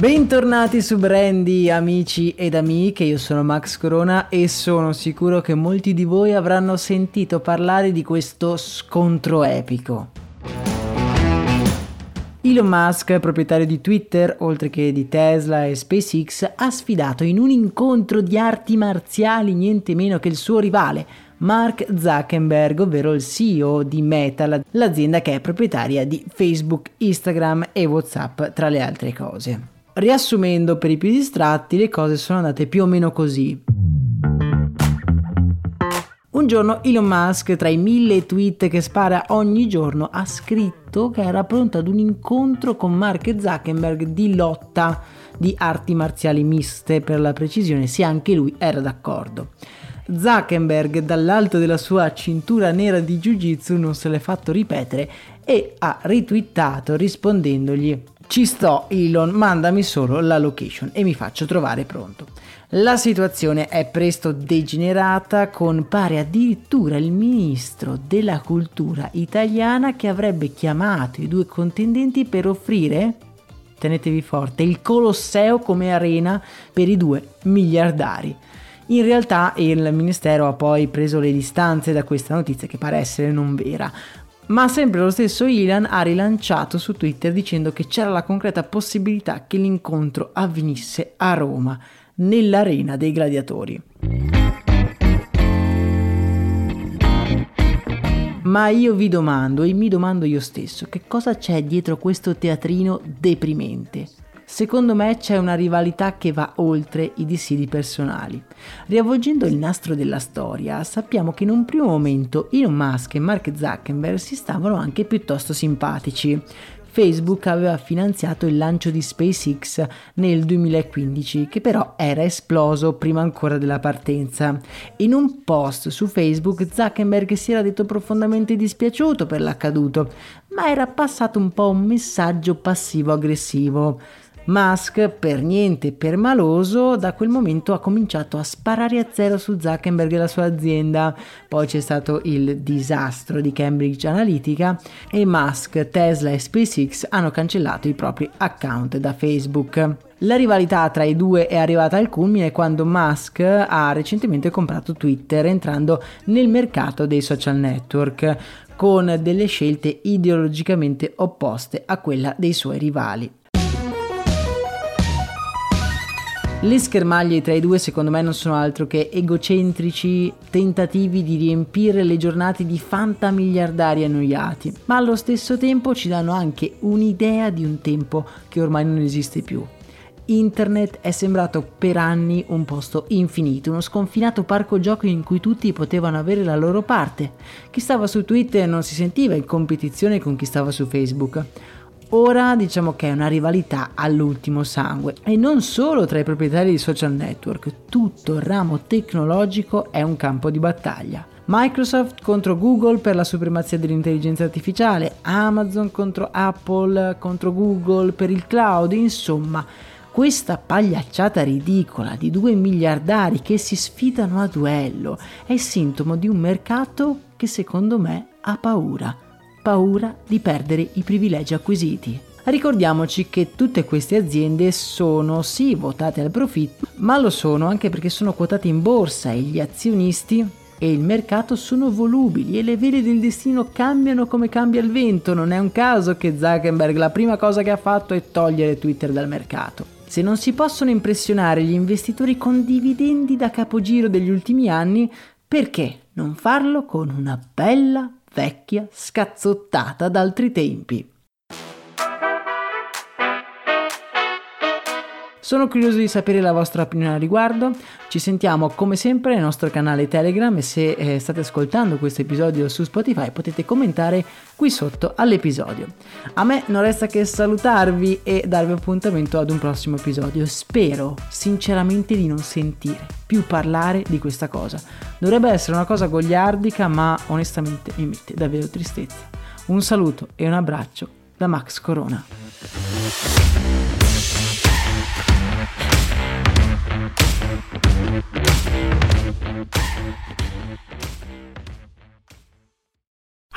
Bentornati su Brandy, amici ed amiche, io sono Max Corona e sono sicuro che molti di voi avranno sentito parlare di questo scontro epico. Elon Musk, proprietario di Twitter, oltre che di Tesla e SpaceX, ha sfidato in un incontro di arti marziali niente meno che il suo rivale, Mark Zuckerberg, ovvero il CEO di Meta, l'azienda che è proprietaria di Facebook, Instagram e WhatsApp, tra le altre cose. Riassumendo per i più distratti, le cose sono andate più o meno così. Un giorno Elon Musk, tra i mille tweet che spara ogni giorno, ha scritto che era pronto ad un incontro con Mark Zuckerberg di lotta di arti marziali miste, per la precisione, se anche lui era d'accordo. Zuckerberg, dall'alto della sua cintura nera di Jiu-Jitsu, non se l'è fatto ripetere e ha ritwittato rispondendogli ci sto Elon, mandami solo la location e mi faccio trovare pronto. La situazione è presto degenerata con pare addirittura il ministro della cultura italiana che avrebbe chiamato i due contendenti per offrire, tenetevi forte, il Colosseo come arena per i due miliardari. In realtà il Ministero ha poi preso le distanze da questa notizia che pare essere non vera, ma sempre lo stesso Ilan ha rilanciato su Twitter dicendo che c'era la concreta possibilità che l'incontro avvenisse a Roma, nell'arena dei gladiatori. Ma io vi domando e mi domando io stesso che cosa c'è dietro questo teatrino deprimente. Secondo me c'è una rivalità che va oltre i dissidi personali. Riavvolgendo il nastro della storia, sappiamo che in un primo momento Elon Musk e Mark Zuckerberg si stavano anche piuttosto simpatici. Facebook aveva finanziato il lancio di SpaceX nel 2015, che però era esploso prima ancora della partenza. In un post su Facebook Zuckerberg si era detto profondamente dispiaciuto per l'accaduto, ma era passato un po' un messaggio passivo-aggressivo. Musk, per niente permaloso, da quel momento ha cominciato a sparare a zero su Zuckerberg e la sua azienda. Poi c'è stato il disastro di Cambridge Analytica e Musk, Tesla e SpaceX hanno cancellato i propri account da Facebook. La rivalità tra i due è arrivata al culmine quando Musk ha recentemente comprato Twitter entrando nel mercato dei social network con delle scelte ideologicamente opposte a quella dei suoi rivali. Le schermaglie tra i due secondo me non sono altro che egocentrici tentativi di riempire le giornate di fantamiliardari annoiati, ma allo stesso tempo ci danno anche un'idea di un tempo che ormai non esiste più. Internet è sembrato per anni un posto infinito, uno sconfinato parco giochi in cui tutti potevano avere la loro parte. Chi stava su Twitter non si sentiva in competizione con chi stava su Facebook. Ora diciamo che è una rivalità all'ultimo sangue e non solo tra i proprietari di social network, tutto il ramo tecnologico è un campo di battaglia. Microsoft contro Google per la supremazia dell'intelligenza artificiale, Amazon contro Apple contro Google per il cloud, insomma, questa pagliacciata ridicola di due miliardari che si sfidano a duello è sintomo di un mercato che secondo me ha paura, paura di perdere i privilegi acquisiti. Ricordiamoci che tutte queste aziende sono sì votate al profitto, ma lo sono anche perché sono quotate in borsa e gli azionisti e il mercato sono volubili e le vele del destino cambiano come cambia il vento. Non è un caso che Zuckerberg la prima cosa che ha fatto è togliere Twitter dal mercato. Se non si possono impressionare gli investitori con dividendi da capogiro degli ultimi anni, perché non farlo con una bella vecchia scazzottata d'altri tempi? Sono curioso di sapere la vostra opinione al riguardo. Ci sentiamo come sempre nel nostro canale Telegram e se eh, state ascoltando questo episodio su Spotify potete commentare qui sotto all'episodio. A me non resta che salutarvi e darvi appuntamento ad un prossimo episodio. Spero sinceramente di non sentire più parlare di questa cosa. Dovrebbe essere una cosa gogliardica, ma onestamente mi mette davvero tristezza. Un saluto e un abbraccio da Max Corona.